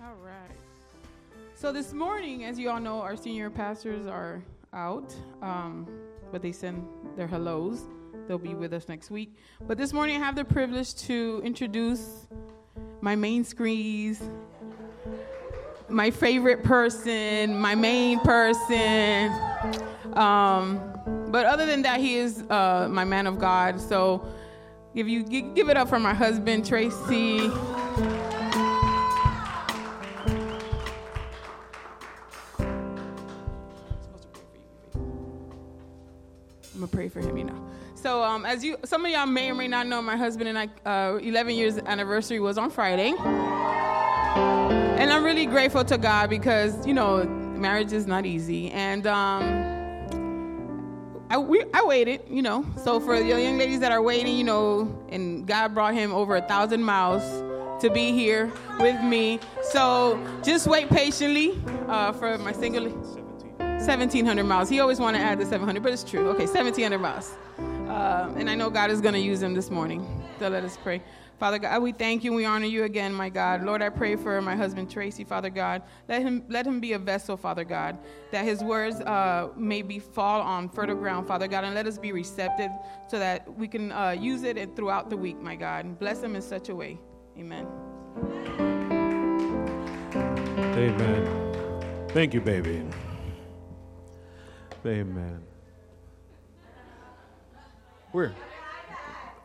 All right. So this morning, as you all know, our senior pastors are out, um, but they send their hellos. They'll be with us next week. But this morning, I have the privilege to introduce my main screens, my favorite person, my main person. Um, but other than that, he is uh, my man of God. So if you give it up for my husband, Tracy. For him, you know. So, um, as you, some of y'all may or may not know, my husband and I, uh, 11 years anniversary was on Friday, and I'm really grateful to God because you know marriage is not easy, and um, I, we, I waited, you know. So for the young ladies that are waiting, you know, and God brought him over a thousand miles to be here with me. So just wait patiently uh, for my single. 1700 miles. He always wanted to add the 700, but it's true. Okay, 1700 miles. Uh, and I know God is going to use him this morning. So let us pray. Father God, we thank you and we honor you again, my God. Lord, I pray for my husband Tracy, Father God. Let him let him be a vessel, Father God, that his words uh, may be fall on fertile ground, Father God, and let us be receptive so that we can uh, use it throughout the week, my God. And bless him in such a way. Amen. Amen. Thank you, baby. Amen. Where?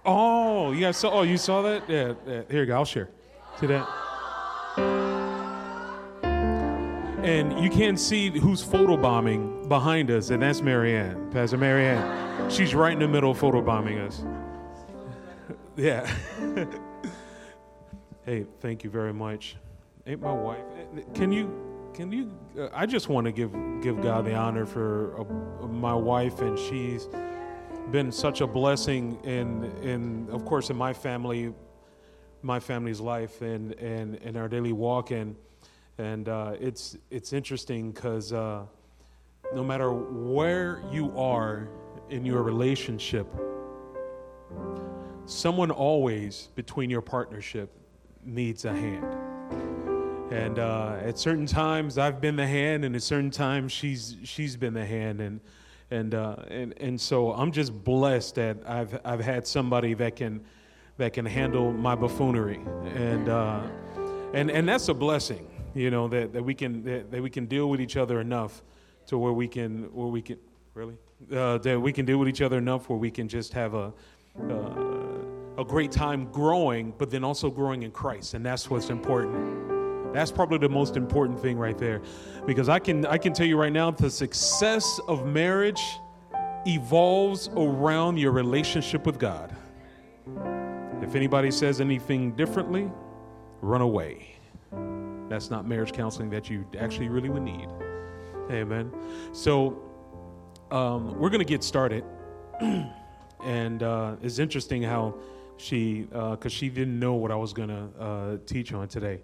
Oh, you saw? Oh, you saw that? Yeah, yeah. Here you go. I'll share. See that? And you can't see who's photobombing behind us, and that's Marianne, Pastor Marianne. She's right in the middle photobombing us. Yeah. hey, thank you very much. Ain't my wife? Eh, can you can you? Uh, I just want to give give God the honor for uh, my wife, and she's been such a blessing in in of course in my family, my family's life, and and in our daily walk, and and uh, it's it's interesting because uh, no matter where you are in your relationship, someone always between your partnership needs a hand. And uh, at certain times, I've been the hand, and at certain times, she's she's been the hand, and and uh, and and so I'm just blessed that I've I've had somebody that can that can handle my buffoonery, and uh, and and that's a blessing, you know, that, that we can that, that we can deal with each other enough to where we can where we can really? Uh, that we can deal with each other enough where we can just have a uh, a great time growing, but then also growing in Christ, and that's what's important. That's probably the most important thing right there. Because I can I can tell you right now the success of marriage evolves around your relationship with God. If anybody says anything differently, run away. That's not marriage counseling that you actually really would need. Amen. So um, we're going to get started. and uh, it's interesting how she, because uh, she didn't know what I was to uh, teach on today.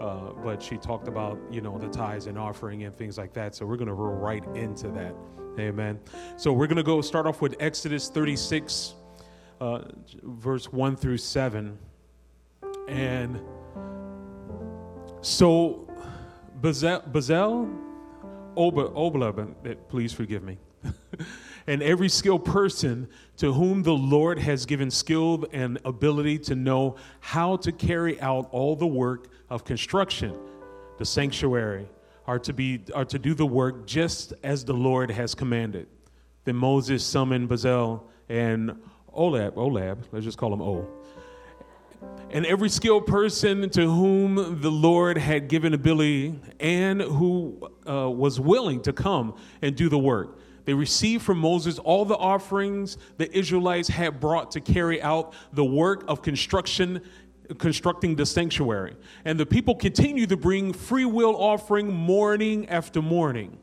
Uh, but she talked about, you know, the tithes and offering and things like that. So we're to roll right into that. Amen. So we're to go start off with Exodus 36, uh, verse 1 through 7. And so Bazel, Bazel Oba, please forgive me. and every skilled person to whom the Lord has given skill and ability to know how to carry out all the work of construction, the sanctuary, are to, be, are to do the work just as the Lord has commanded. Then Moses summoned Bezalel and Olab, Olab, let's just call him O. And every skilled person to whom the Lord had given ability and who uh, was willing to come and do the work. They received from Moses all the offerings the Israelites had brought to carry out the work of construction constructing the sanctuary. And the people continue to bring free will offering morning after morning.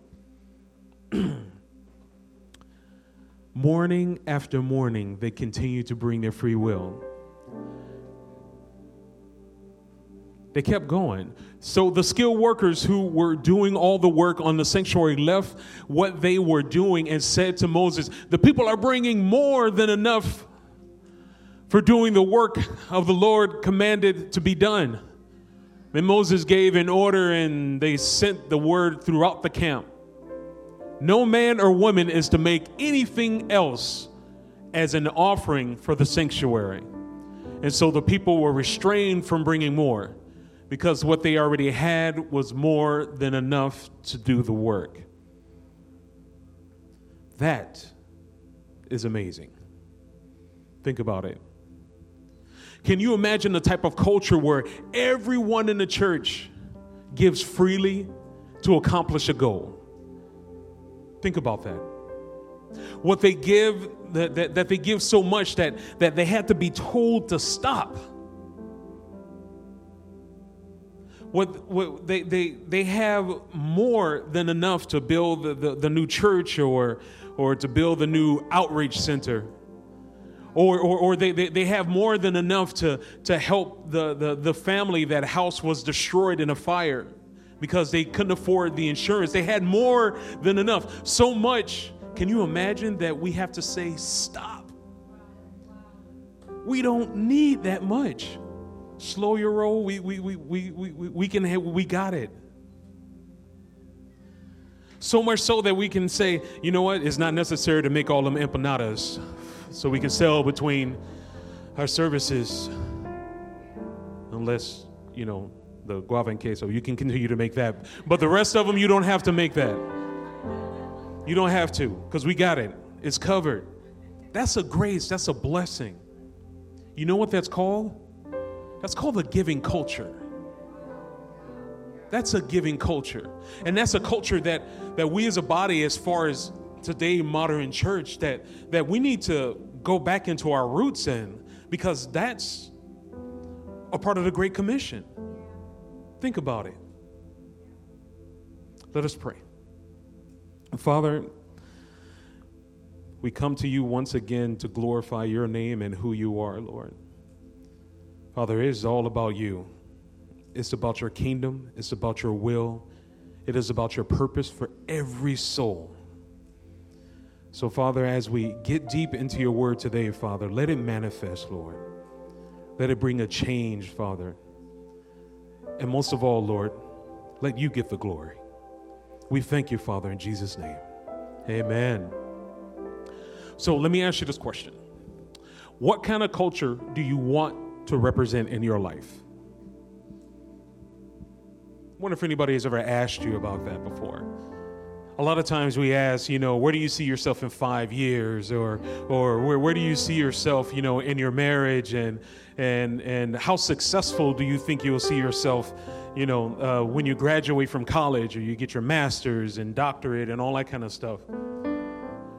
morning after morning, they continue to bring their free will. They kept going. So the skilled workers who were doing all the work on the sanctuary left what they were doing and said to Moses, The people are bringing more than enough for doing the work of the Lord commanded to be done. Then Moses gave an order and they sent the word throughout the camp. No man or woman is to make anything else as an offering for the sanctuary. And so the people were restrained from bringing more because what they already had was more than enough to do the work. That is amazing. Think about it. Can you imagine the type of culture where everyone in the church gives freely to accomplish a goal? Think about that. What they give, that, that, that they give so much that, that they had to be told to stop. What, what they, they, they have more than enough to build the, the, the new church or, or to build the new outreach center or, or, or they, they, they, have more than enough to, to help the, the, the family that house was destroyed in a fire because they couldn't afford the insurance. They had more than enough. So much, can you imagine that we have to say, stop? We don't need that much. Slow your roll. We, we, we, we, we, we, can we got it. So much so that we can say, you know what, it's not necessary to make all them empanadas so we can sell between our services unless, you know, the guava and queso. You can continue to make that. But the rest of them, you don't have to make that. You don't have to because we got it. It's covered. That's a grace, that's a blessing. You know what that's called? That's called a giving culture. That's a giving culture. And that's a culture that, that we as a body, as far as today modern church, that, that we need to go back into our roots in because that's a part of the Great Commission. Think about it. Let us pray. Father, we come to you once again to glorify your name and who you are, Lord. Father, it is all about you. It's about your kingdom, it's about your will, it is about your purpose for every soul. So, Father, as we get deep into your word today, Father, let it manifest, Lord. Let it bring a change, Father. And most of all, Lord, let you get the glory. We thank you, Father, in Jesus' name. Amen. So let me ask you this question What kind of culture do you want to represent in your life? I wonder if anybody has ever asked you about that before a lot of times we ask, you know, where do you see yourself in five years, or or where, where do you see yourself, you know, in your marriage, and and and how successful do you think you'll see yourself, you know, uh, when you graduate from college or you get your master's and doctorate and all that kind of stuff.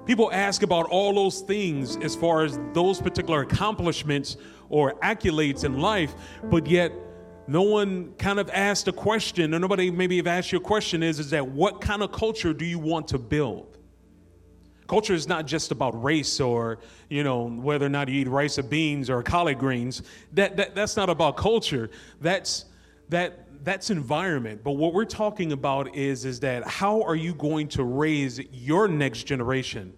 People ask about all those things as far as those particular accomplishments or accolades in life, but yet no one kind of asked a question, or nobody maybe have asked you a question is, is that what kind of culture do you want to build? Culture is not just about race or, you know, whether or not you eat rice or beans or collard greens. That, that, that's not about culture. That's, that, that's environment. But what we're talking about is, is that how are you going to raise your next generation?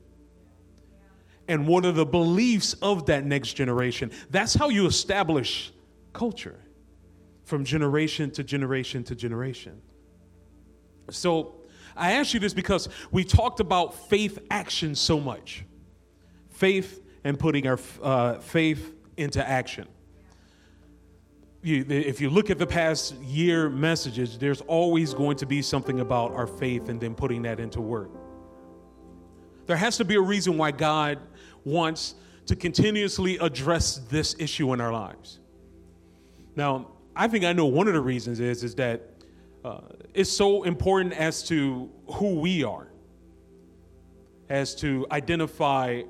And what are the beliefs of that next generation? That's how you establish culture from generation to generation to generation. So I ask you this because we talked about faith action so much. Faith and putting our uh, faith into action. You, if you look at the past year messages, there's always going to be something about our faith and then putting that into work. There has to be a reason why God wants to continuously address this issue in our lives. Now, I think I know one of the reasons is is that uh, it's so important as to who we are, as to identify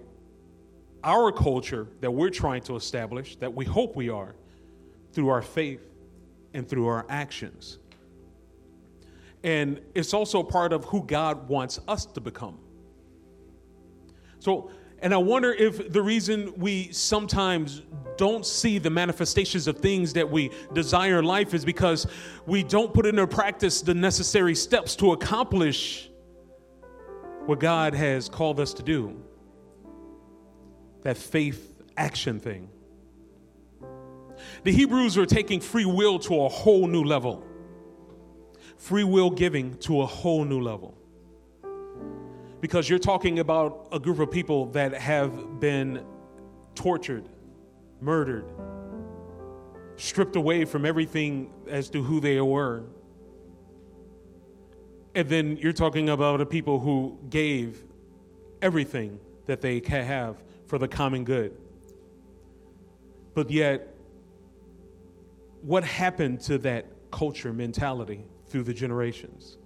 our culture that we're trying to establish, that we hope we are, through our faith and through our actions. And it's also part of who God wants us to become. So and I wonder if the reason we sometimes don't see the manifestations of things that we desire in life is because we don't put into practice the necessary steps to accomplish what God has called us to do. That faith action thing. The Hebrews were taking free will to a whole new level, free will giving to a whole new level. Because you're talking about a group of people that have been tortured, murdered, stripped away from everything as to who they were. And then you're talking about a people who gave everything that they can have for the common good. But yet, what happened to that culture mentality through the generations?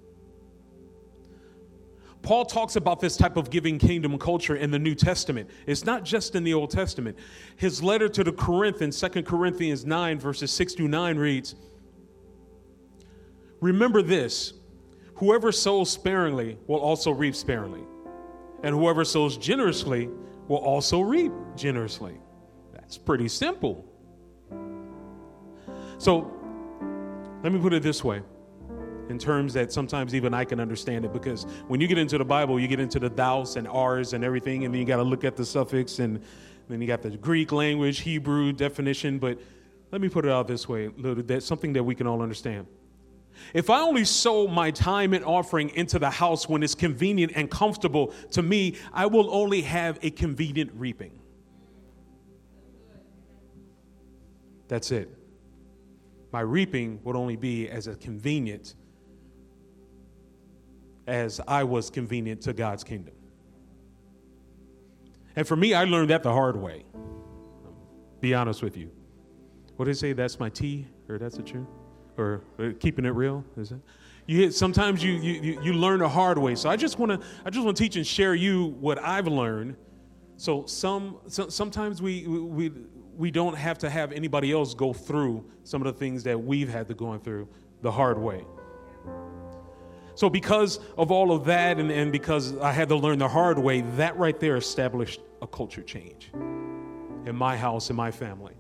Paul talks about this type of giving kingdom culture in the New Testament. It's not just in the Old Testament. His letter to the Corinthians, 2 Corinthians 9, verses 6 to 9 reads Remember this whoever sows sparingly will also reap sparingly, and whoever sows generously will also reap generously. That's pretty simple. So let me put it this way in terms that sometimes even I can understand it because when you get into the Bible, you get into the thous and ars and everything, and then you got to look at the suffix, and then you got the Greek language, Hebrew definition. But let me put it out this way that's something that we can all understand. If I only sow my time and offering into the house when it's convenient and comfortable to me, I will only have a convenient reaping. That's it. My reaping would only be as a convenient as I was convenient to God's kingdom. And for me, I learned that the hard way. Be honest with you. What did they say? That's my tea, or that's the truth, or, or keeping it real. Is it? You hit, sometimes you, you you learn the hard way. So I just want to I just want to teach and share you what I've learned. So some, some sometimes we we we don't have to have anybody else go through some of the things that we've had to go through the hard way. So, because of all of that, and, and because I had to learn the hard way, that right there established a culture change in my house, in my family.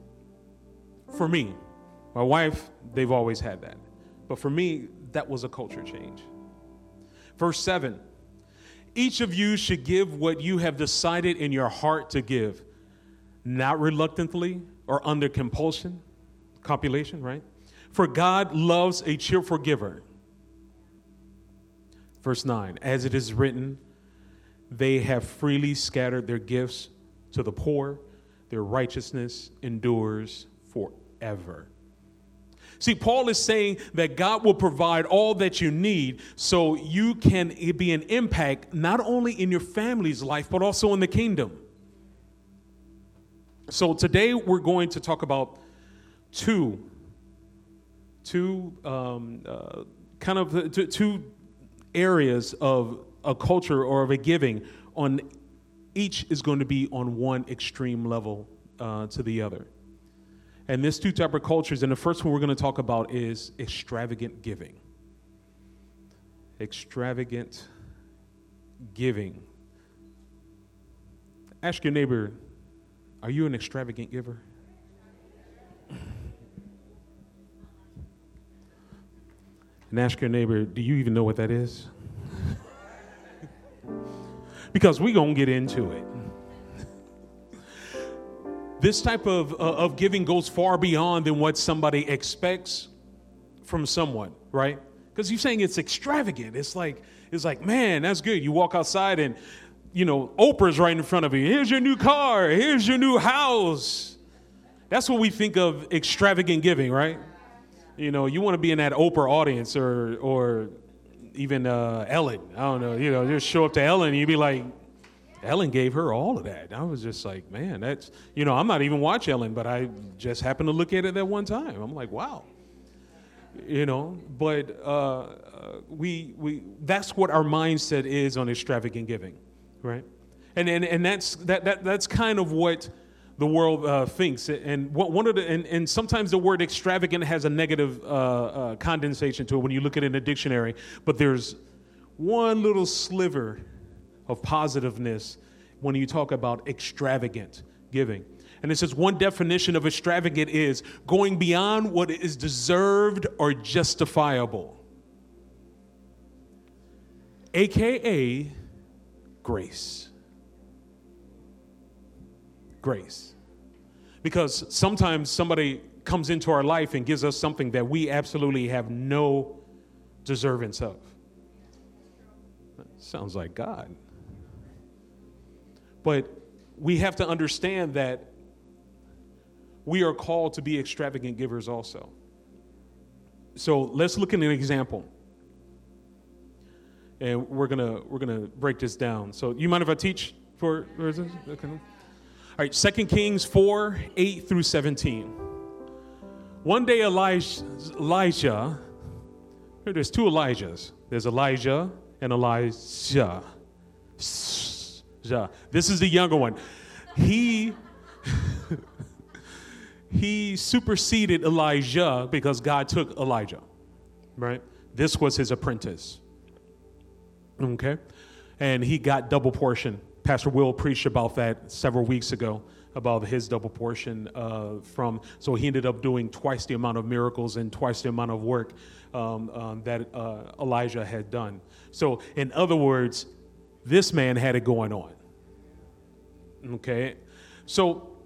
For me, my wife, they've always had that. But for me, that was a culture change. Verse 7 Each of you should give what you have decided in your heart to give, not reluctantly or under compulsion, compilation, right? For God loves a cheerful giver. Verse 9 As it is written, they have freely scattered their gifts to the poor, their righteousness endures forever. See, Paul is saying that God will provide all that you need so you can be an impact not only in your family's life, but also in the kingdom. So today we're going to talk about two, two um, uh, kind of two areas of a culture or of a giving on each is going to be on one extreme level uh, to the other. And there's two type of cultures and the first one we're going to talk about is extravagant giving. Extravagant giving. Ask your neighbor are you an extravagant giver and ask your neighbor, do you even know what that is? because we're going to get into it. This type of, uh, of giving goes far beyond than what somebody expects from someone, right? Because you're saying it's extravagant. It's like, it's like, man, that's good. You walk outside and, you know, Oprah's right in front of you. Here's your new car. Here's your new house. That's what we think of extravagant giving, right? You know, you want to be in that Oprah audience or or even uh, Ellen. I don't know. You know, just show up to Ellen and you'd be like, Ellen gave her all of that. I was just like, man, that's you know, I'm not even watch Ellen, but I just happened to look at it that one time. I'm like, wow. You know, but uh, uh, we we that's what our mindset is on extravagant giving, right? And and and that's that that that's kind of what the world uh, thinks. And one of the and, and, sometimes the word extravagant has a negative uh, uh, condensation to it when you look at it in a dictionary. But there's one little sliver of positiveness when you talk about extravagant giving. And it says one definition of extravagant is going beyond what is deserved or justifiable, aka grace grace. Because sometimes somebody comes into our life and gives us something that we absolutely have no deservance of. Sounds like God. But we have to understand that we are called to be extravagant givers also. So let's look at an example. And we're gonna we're gonna break this down. So you mind if I teach for? Okay. All right, Second Kings 4, 8 through 17. One day Elisha, Elisha there's two Elijahs. There's Elijah and Elisha. This is the younger one. He he superseded Elijah because God took Elijah. Right? This was his apprentice. Okay? And he got double portion. Pastor Will preached about that several weeks ago about his double portion uh, from so he ended up doing twice the amount of miracles and twice the amount of work um, um, that uh, elijah had done. So in other words this man had it going on. Okay? So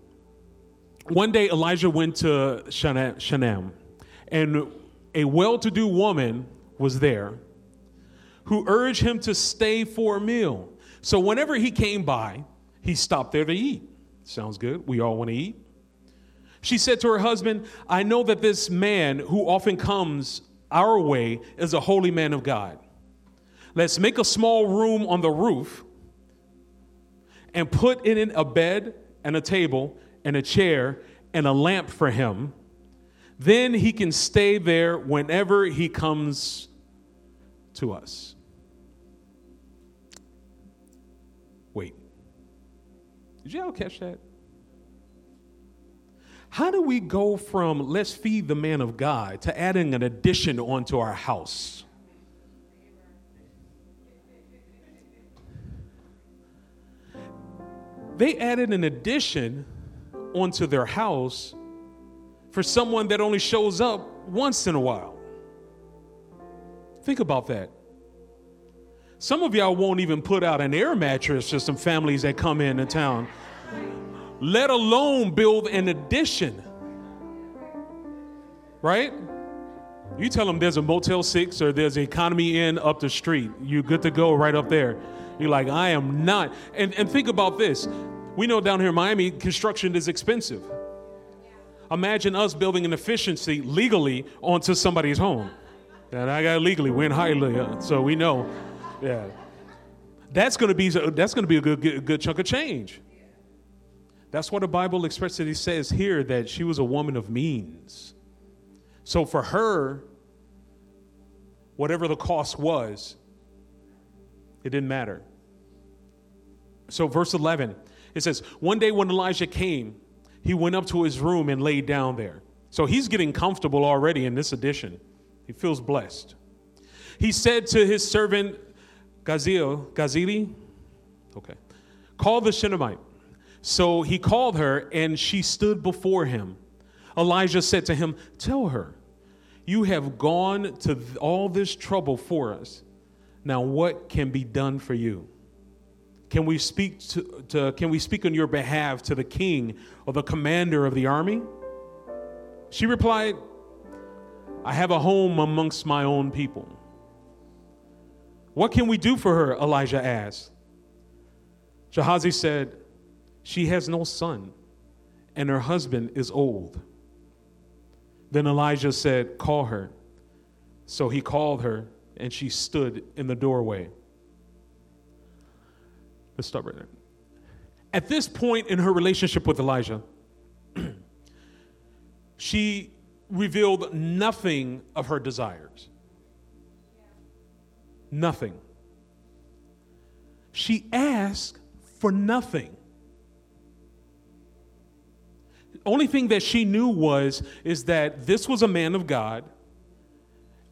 one day elisha went to shunem and a well-to-do woman was there who urged him to stay for a meal so whenever he came by he stopped there to eat Sounds good. We all want to eat. She said to her husband, I know that this man who often comes our way is a holy man of God. Let's make a small room on the roof and put in it a bed and a table and a chair and a lamp for him. Then he can stay there whenever he comes to us. Did y'all catch that? How do we go from let's feed the man of God to adding an addition onto our house? They added an addition onto their house for someone that only shows up once in a while. Think about that. Some of y'all won't even put out an air mattress for some families that come into town, let alone build an addition. Right? You tell them there's a Motel 6 or there's an Economy Inn up the street. You're good to go right up there. You're like, I am not. And, and think about this. We know down here in Miami, construction is expensive. Imagine us building an efficiency legally onto somebody's home. And I got legally, we're in Hialeah, uh, so we know yeah. That's going to be that's going to be a good, good, good chunk of change. That's what the Bible expressly says here that she was a woman of means. So for her, whatever the cost was, it didn't matter. So, verse 11, it says, One day when Elisha came, he went up to his room and laid down there. So he's getting comfortable already in this edition. He feels blessed. He said to his servant Gazil, Gazili, okay, call the Shunammite. So he called her, and she stood before him. Elisha said to him, Tell her, you have gone to all this trouble for us. Now, what can be done for you? Can we speak to, to, can we speak on your behalf to the king or the commander of the army? She replied, I have a home amongst my own people what can we do for her? Elisha asked. Gehazi said, She has no son, and her husband is old. Then Elisha said, Call her. So he called her, and she stood in the doorway. Let's stop right there. At this point in her relationship with Elisha, she revealed nothing of her desires. Nothing. She asked for nothing. The only thing that she knew was is that this was a man of God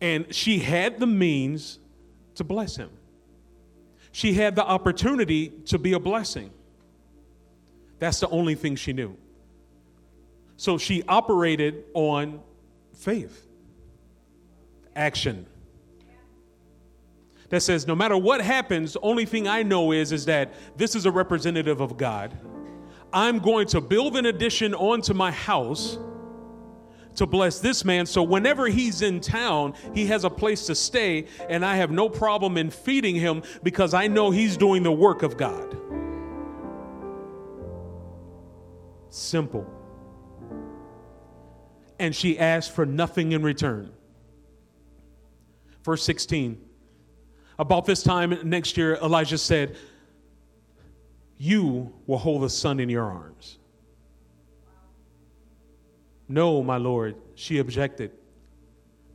and she had the means to bless him. She had the opportunity to be a blessing. That's the only thing she knew. So she operated on faith, action that says no matter what happens, the only thing I know is, is that this is a representative of God. I'm going to build an addition onto my house to bless this man. So whenever he's in town, he has a place to stay, and I have no problem in feeding him because I know he's doing the work of God. Simple. And she asked for nothing in return. Verse 16. About this time next year, Elisha said, You will hold the son in your arms. No, my Lord, she objected.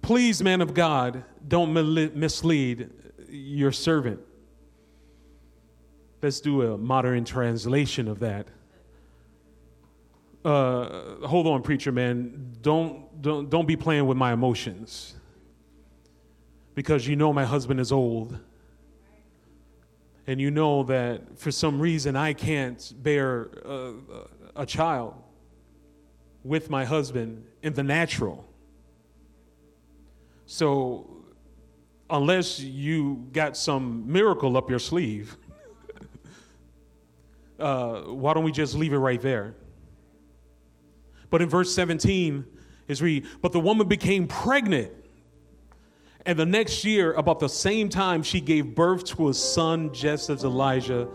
Please, man of God, don't mislead your servant. Let's do a modern translation of that. Uh, hold on, preacher man. Don't, don't, don't be playing with my emotions because you know my husband is old. And you know that for some reason I can't bear a, a child with my husband in the natural. So, unless you got some miracle up your sleeve, uh, why don't we just leave it right there? But in verse 17 is read, But the woman became pregnant. And the next year, about the same time, she gave birth to a son, just as Elisha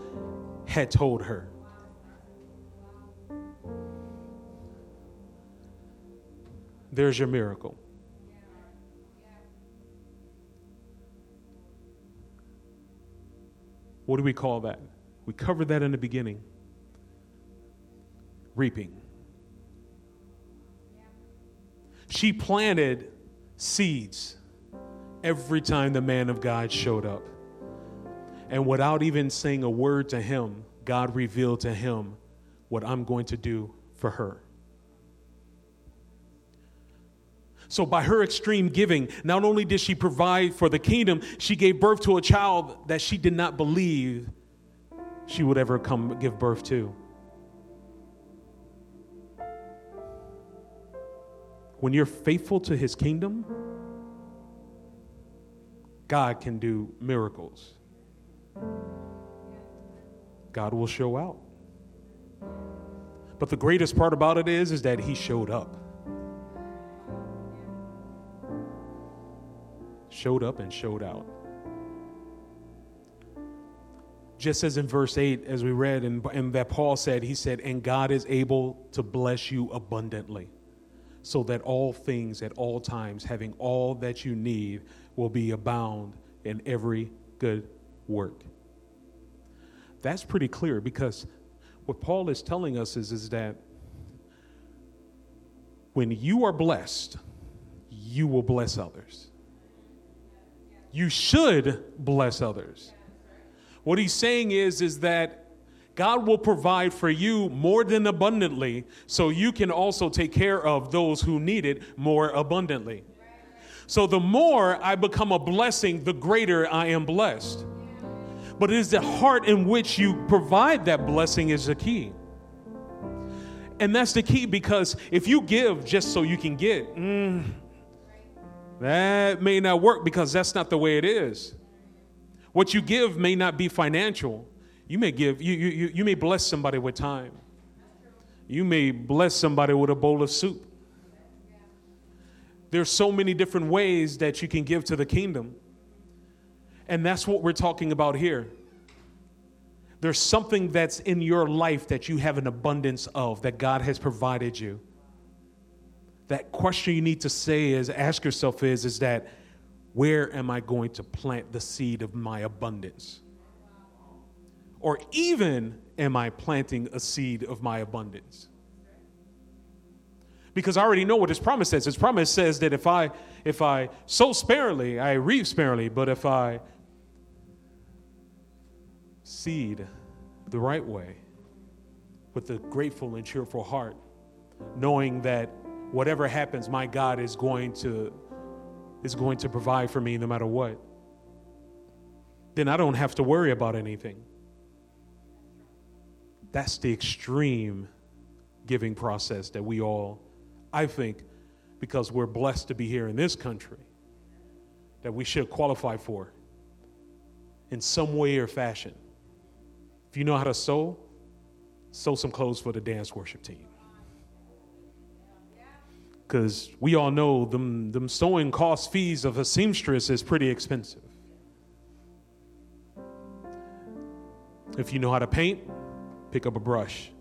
had told her. There's your miracle. What do we call that? We covered that in the beginning reaping. She planted seeds every time the man of God showed up. And without even saying a word to him, God revealed to him what I'm going to do for her. So, by her extreme giving, not only did she provide for the kingdom, she gave birth to a child that she did not believe she would ever come give birth to. When you're faithful to his kingdom, God can do miracles. God will show out. But the greatest part about it is is that he showed up. Showed up and showed out. Just as in verse 8, as we read, and, and that Paul said, he said, And God is able to bless you abundantly so that all things at all times, having all that you need, will be abound in every good work. That's pretty clear because what Paul is telling us is, is that when you are blessed, you will bless others. You should bless others. What he's saying is, is that God will provide for you more than abundantly so you can also take care of those who need it more abundantly. So the more I become a blessing, the greater I am blessed. But it is the heart in which you provide that blessing is the key. And that's the key because if you give just so you can get, mm, that may not work because that's not the way it is. What you give may not be financial, you may give, you, you, you may bless somebody with time. You may bless somebody with a bowl of soup. There's so many different ways that you can give to the kingdom. And that's what we're talking about here. There's something that's in your life that you have an abundance of, that God has provided you. That question you need to say is ask yourself is, is that where am I going to plant the seed of my abundance? Or even am I planting a seed of my abundance? Because I already know what his promise says. His promise says that if I if I sow sparingly, I reap sparingly, but if I seed the right way with a grateful and cheerful heart, knowing that whatever happens, my God is going to is going to provide for me no matter what. Then I don't have to worry about anything. That's the extreme giving process that we all, I think, because we're blessed to be here in this country, that we should qualify for in some way or fashion. If you know how to sew, sew some clothes for the dance worship team. Because we all know them, them sewing cost fees of a seamstress is pretty expensive. If you know how to paint, pick up a brush.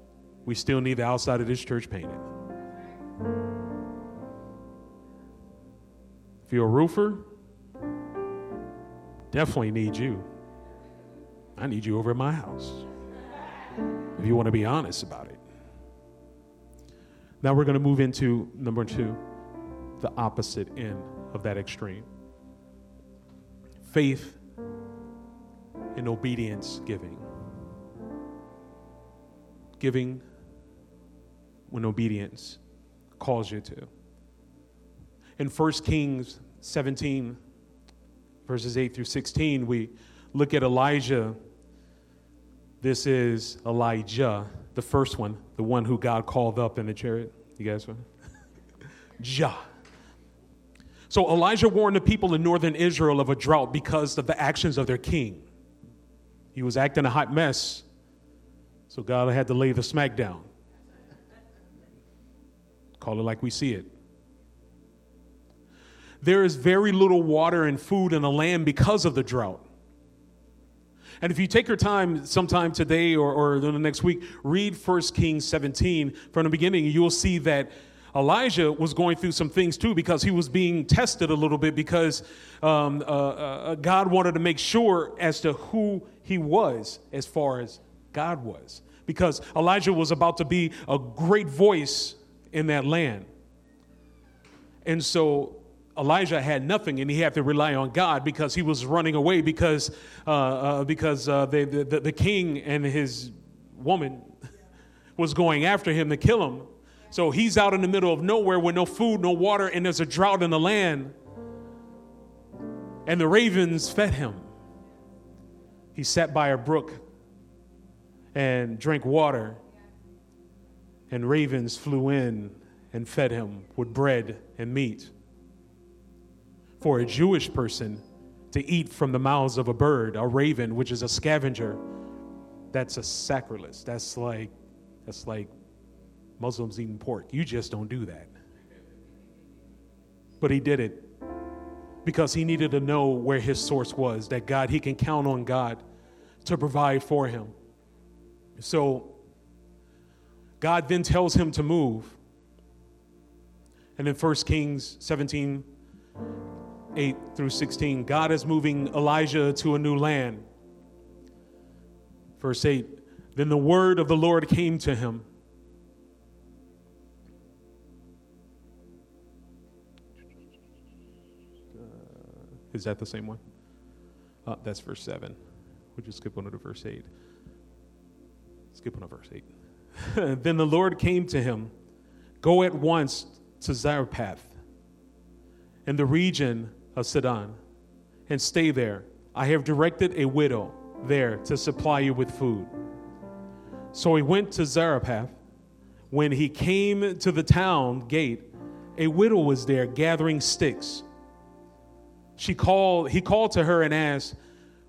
We still need the outside of this church painted. If you're a roofer, definitely need you. I need you over at my house. If you want to be honest about it. Now we're going to move into number two, the opposite end of that extreme faith and obedience giving. Giving when obedience calls you to. In 1 Kings 17, verses 8 through 16, we look at Elijah. This is Elijah, the first one, the one who God called up in the chariot. You guys want? Jah. So Elijah warned the people in northern Israel of a drought because of the actions of their king. He was acting a hot mess, so God had to lay the smack down. Call it like we see it. There is very little water and food in the land because of the drought. And if you take your time sometime today or, or the next week, read 1 Kings 17 from the beginning, you will see that Elijah was going through some things too because he was being tested a little bit because um, uh, uh, God wanted to make sure as to who he was as far as God was. Because Elijah was about to be a great voice in that land. And so Elijah had nothing and he had to rely on God because he was running away because, uh, uh, because uh, the, the, the king and his woman was going after him to kill him. So he's out in the middle of nowhere with no food, no water, and there's a drought in the land. And the ravens fed him. He sat by a brook and drank water and ravens flew in and fed him with bread and meat. For a Jewish person to eat from the mouths of a bird, a raven, which is a scavenger, that's a sacrilege. That's like that's like Muslims eating pork. You just don't do that. But he did it because he needed to know where his source was, that God, he can count on God to provide for him. So God then tells him to move. And in 1 Kings 17, 8 through 16, God is moving Elijah to a new land. Verse 8 Then the word of the Lord came to him. Uh, is that the same one? Uh, that's verse 7. We'll just skip on to verse 8. Skip on to verse 8. then the Lord came to him Go at once to Zarephath in the region of Sidon and stay there. I have directed a widow there to supply you with food. So he went to Zarephath. When he came to the town gate, a widow was there gathering sticks. She called, he called to her and asked,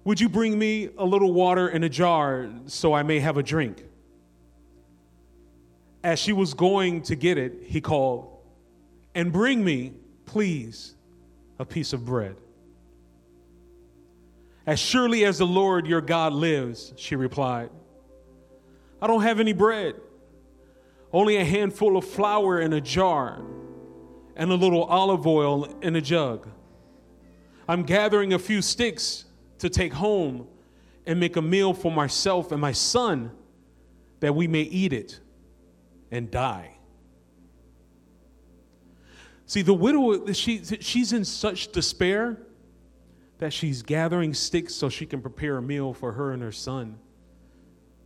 Would you bring me a little water in a jar so I may have a drink? As she was going to get it, he called, And bring me, please, a piece of bread. As surely as the Lord your God lives, she replied, I don't have any bread, only a handful of flour in a jar and a little olive oil in a jug. I'm gathering a few sticks to take home and make a meal for myself and my son that we may eat it and die. See, the widow, she, she's in such despair that she's gathering sticks so she can prepare a meal for her and her son.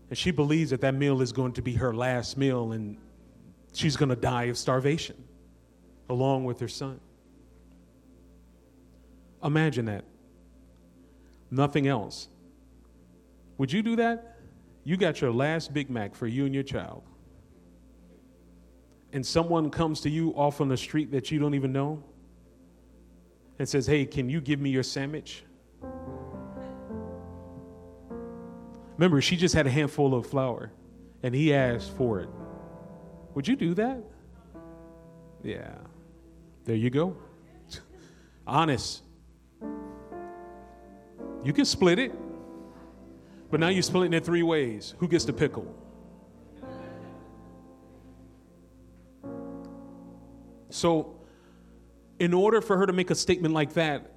And she believes that that meal is going to be her last meal and she's going to die of starvation along with her son. Imagine that. Nothing else. Would you do that? You got your last Big Mac for you and your child and someone comes to you off on the street that you don't even know and says, Hey, can you give me your sandwich? Remember, she just had a handful of flour and he asked for it. Would you do that? Yeah. There you go. Honest. You can split it, but now you're splitting it three ways. Who gets the pickle? So, in order for her to make a statement like that,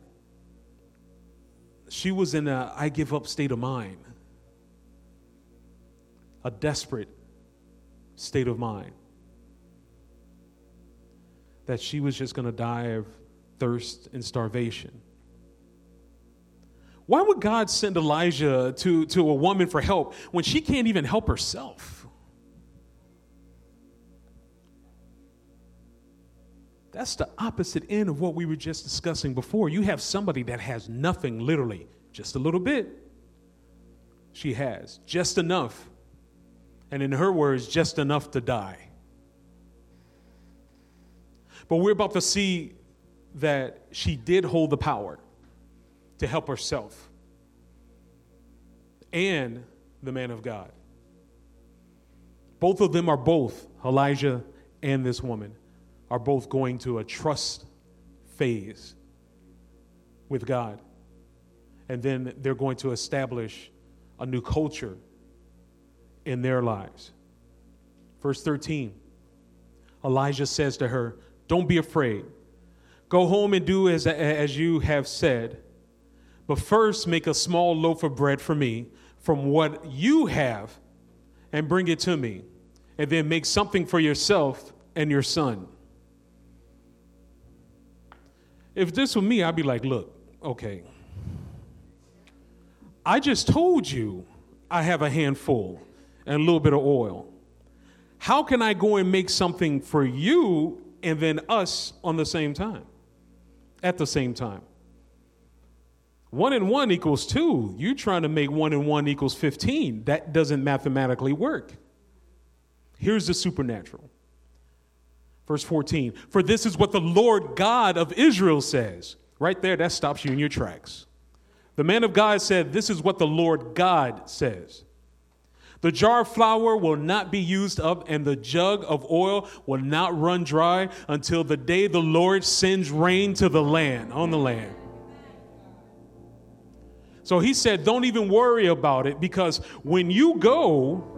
she was in a I give up state of mind, a desperate state of mind. That she was just going to die of thirst and starvation. Why would God send Elijah to, to a woman for help when she can't even help herself? That's the opposite end of what we were just discussing before. You have somebody that has nothing, literally, just a little bit. She has just enough. And in her words, just enough to die. But we're about to see that she did hold the power to help herself and the man of God. Both of them are both, Elijah and this woman, are both going to a trust phase with God. And then they're going to establish a new culture in their lives. Verse 13 Elijah says to her, Don't be afraid. Go home and do as, as you have said. But first, make a small loaf of bread for me from what you have and bring it to me. And then make something for yourself and your son. If this were me, I'd be like, look, okay. I just told you I have a handful and a little bit of oil. How can I go and make something for you and then us on the same time? At the same time. One and one equals two. You're trying to make one and one equals 15. That doesn't mathematically work. Here's the supernatural. Verse 14 For this is what the Lord God of Israel says. Right there, that stops you in your tracks. The man of God said, This is what the Lord God says. The jar of flour will not be used up, and the jug of oil will not run dry until the day the Lord sends rain to the land, on the land. So he said, Don't even worry about it because when you go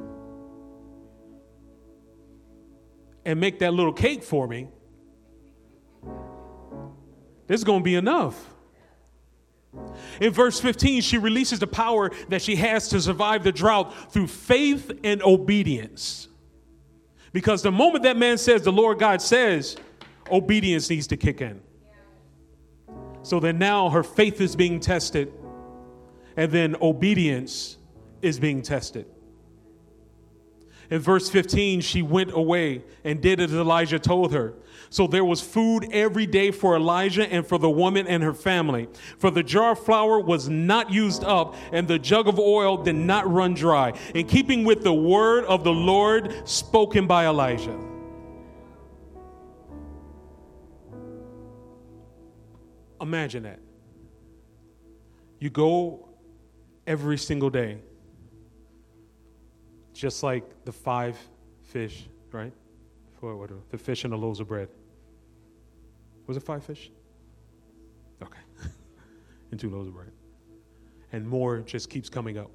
and make that little cake for me, there's going to be enough. In verse 15, she releases the power that she has to survive the drought through faith and obedience. Because the moment that man says, the Lord God says, obedience needs to kick in. So then now her faith is being tested and then obedience is being tested. In verse 15, she went away and did as Elijah told her. So there was food every day for Elijah and for the woman and her family. For the jar of flour was not used up, and the jug of oil did not run dry, in keeping with the word of the Lord spoken by Elijah. Imagine that. You go every single day. Just like the five fish, right? For what, the fish and the loaves of bread. Was it five fish? Okay. and two loaves of bread. And more just keeps coming up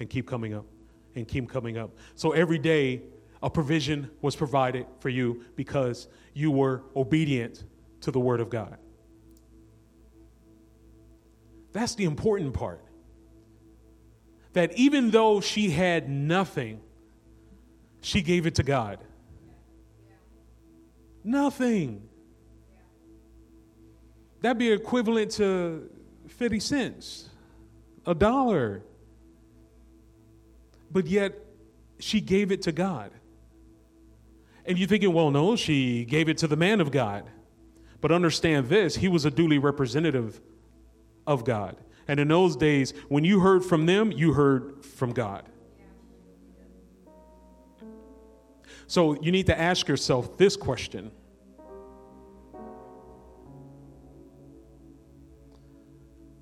and keep coming up and keep coming up. So every day, a provision was provided for you because you were obedient to the word of God. That's the important part that even though she had nothing, she gave it to God. Nothing. That'd be equivalent to 50 cents, a dollar. But yet, she gave it to God. And you're thinking, well, no, she gave it to the man of God. But understand this he was a duly representative of God. And in those days, when you heard from them, you heard from God. So you need to ask yourself this question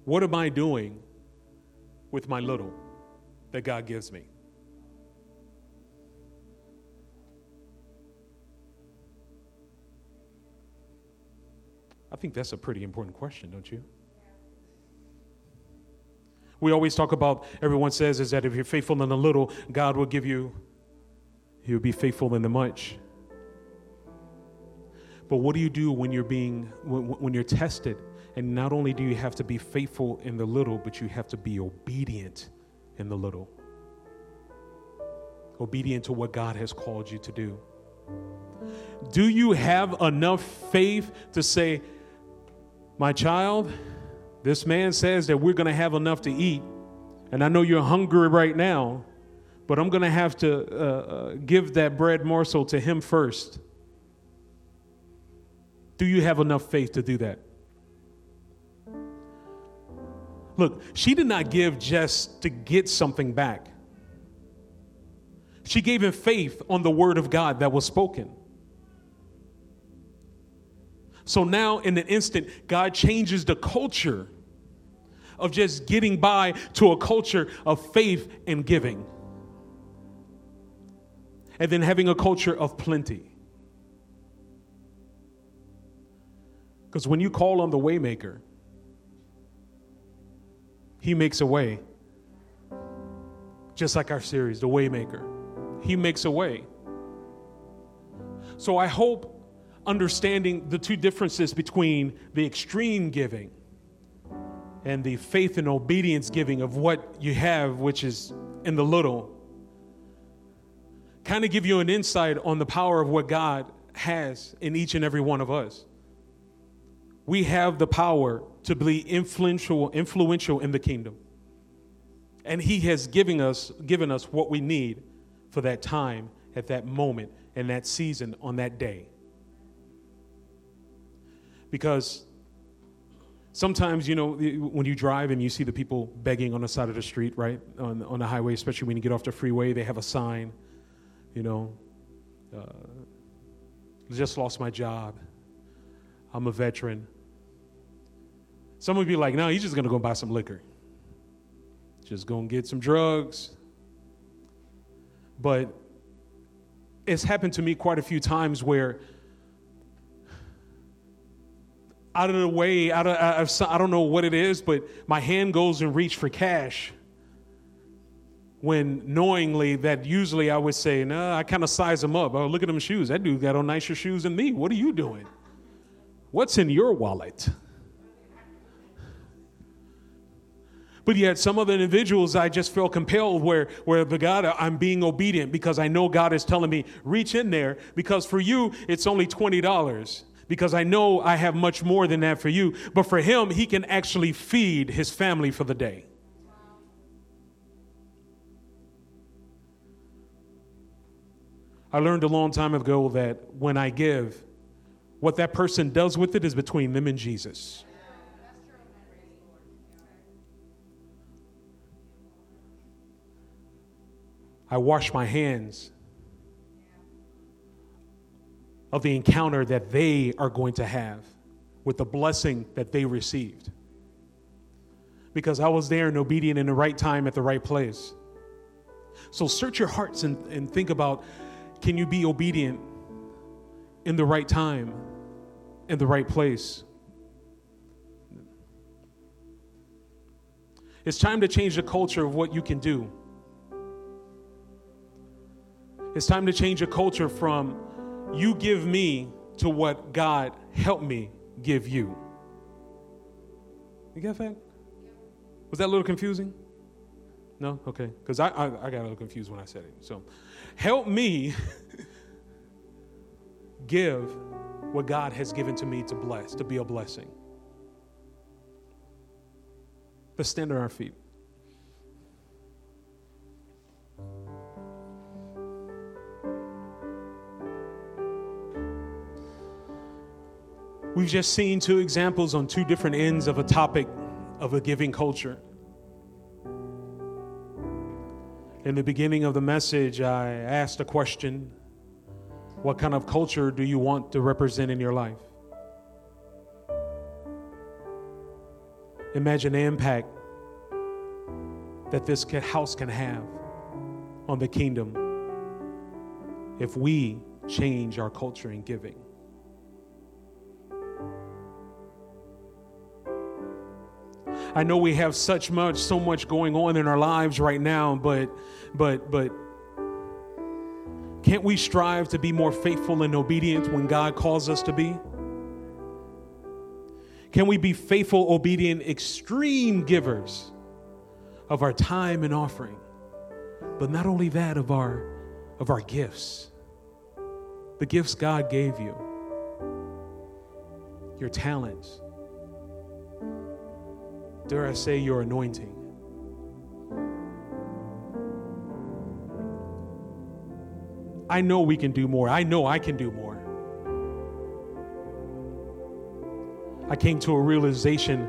What am I doing with my little that God gives me? I think that's a pretty important question, don't you? We always talk about, everyone says, is that if you're faithful in the little, God will give you, He will be faithful in the much. But what do you do when you're being, when, when you're tested? And not only do you have to be faithful in the little, but you have to be obedient in the little. Obedient to what God has called you to do. Do you have enough faith to say, My child, this man says that we're going to have enough to eat, and I know you're hungry right now, but I'm going to have to uh, uh, give that bread morsel to him first. Do you have enough faith to do that? Look, she did not give just to get something back. She gave him faith on the word of God that was spoken. So now, in an instant, God changes the culture of just getting by to a culture of faith and giving. And then having a culture of plenty. Because when you call on the waymaker, he makes a way. Just like our series, The Waymaker. He makes a way. So I hope understanding the two differences between the extreme giving and the faith and obedience giving of what you have, which is in the little, kind of give you an insight on the power of what God has in each and every one of us. We have the power to be influential, influential in the kingdom. And He has given us, given us what we need for that time, at that moment, in that season, on that day. Because sometimes, you know, when you drive and you see the people begging on the side of the street, right, on, on the highway, especially when you get off the freeway, they have a sign, you know, uh, just lost my job. I'm a veteran. Some would be like, no, he's just going to go buy some liquor. Just going to get some drugs, but it's happened to me quite a few times where out of the way, out of, I don't know what it is, but my hand goes and reach for cash. When knowingly that usually I would say, nah, I kind of size them up. Oh, look at them shoes. That dude got on nicer shoes than me. What are you doing? What's in your wallet? But yet, some other individuals, I just feel compelled where, where the God, I'm being obedient because I know God is telling me, reach in there because for you, it's only $20 because I know I have much more than that for you. But for him, he can actually feed his family for the day. I learned a long time ago that when I give, what that person does with it is between them and Jesus. I wash my hands of the encounter that they are going to have with the blessing that they received. Because I was there and obedient in the right time at the right place. So search your hearts and, and think about can you be obedient in the right time, in the right place? It's time to change the culture of what you can do. It's time to change a culture from you give me to what God help me give you. You get that? Was that a little confusing? No? Okay. Because I, I, I got a little confused when I said it. So help me give what God has given to me to bless, to be a blessing. Let's stand on our feet. We've just seen two examples on two different ends of a topic of a giving culture. In the beginning of the message, I asked a question What kind of culture do you want to represent in your life? Imagine the impact that this house can have on the kingdom if we change our culture in giving. I know we have such much, so much going on in our lives right now, but, but, but, can't we strive to be more faithful and obedient when God calls us to be? Can we be faithful, obedient, extreme givers of our time and offering? But not only that, of our, of our gifts, the gifts God gave you, your talents, dare I say, your anointing. I know we can do more. I know I can do more. I came to a realization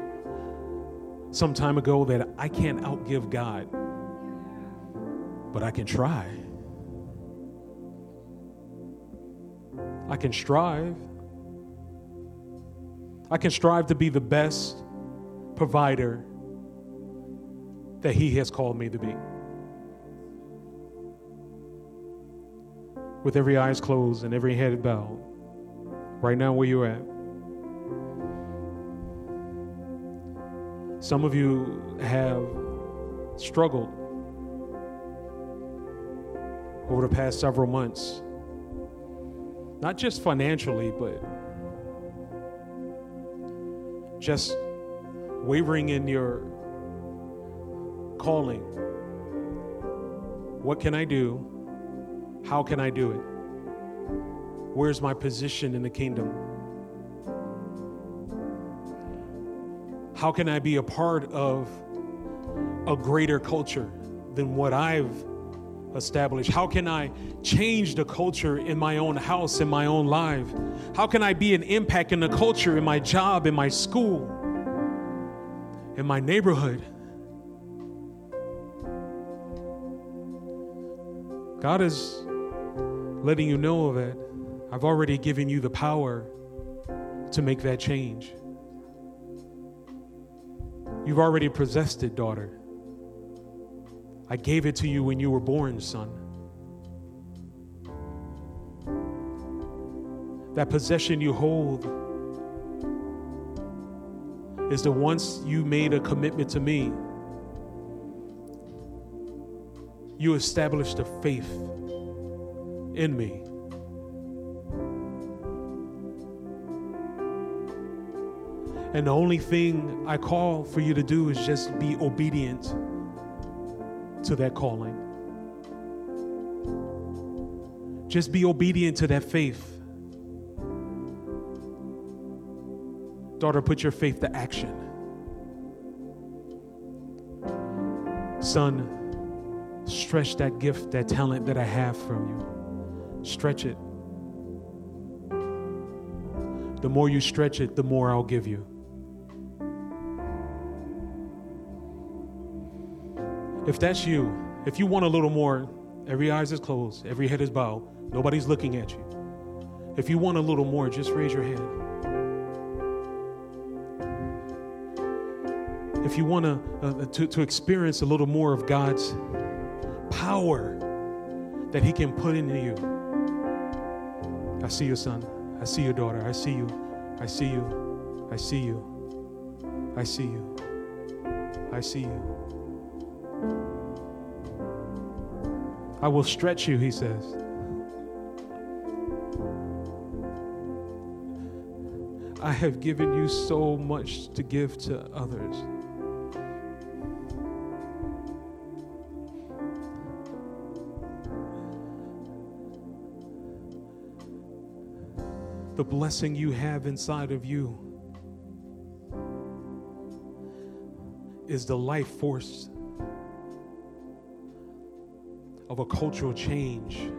some time ago that I can't outgive God, but I can try. I can strive. I can strive to be the best provider that He has called me to be. With every eyes closed and every head bowed, right now where you're at. Some of you have struggled over the past several months, not just financially, but just wavering in your calling. What can I do? How can I do it? Where's my position in the kingdom? How can I be a part of a greater culture than what I've established? How can I change the culture in my own house, in my own life? How can I be an impact in the culture, in my job, in my school, in my neighborhood? God is letting you know that I've already given you the power to make that change. You've already possessed it, daughter. I gave it to you when you were born, son. That possession you hold is that once you made a commitment to me, you established a faith in me. And the only thing I call for you to do is just be obedient to that calling. Just be obedient to that faith. Daughter, put your faith to action. Son, stretch that gift, that talent that I have from you. Stretch it. The more you stretch it, the more I'll give you. If that's you, if you want a little more, every eyes is closed, every head is bowed, nobody's looking at you. If you want a little more, just raise your hand. If you want to, uh, to, to experience a little more of God's power that He can put into you, I see your son. I see your daughter. I see you. I see you. I see you. I see you. I see you. I will stretch you, he says. I have given you so much to give to others. Blessing you have inside of you is the life force of a cultural change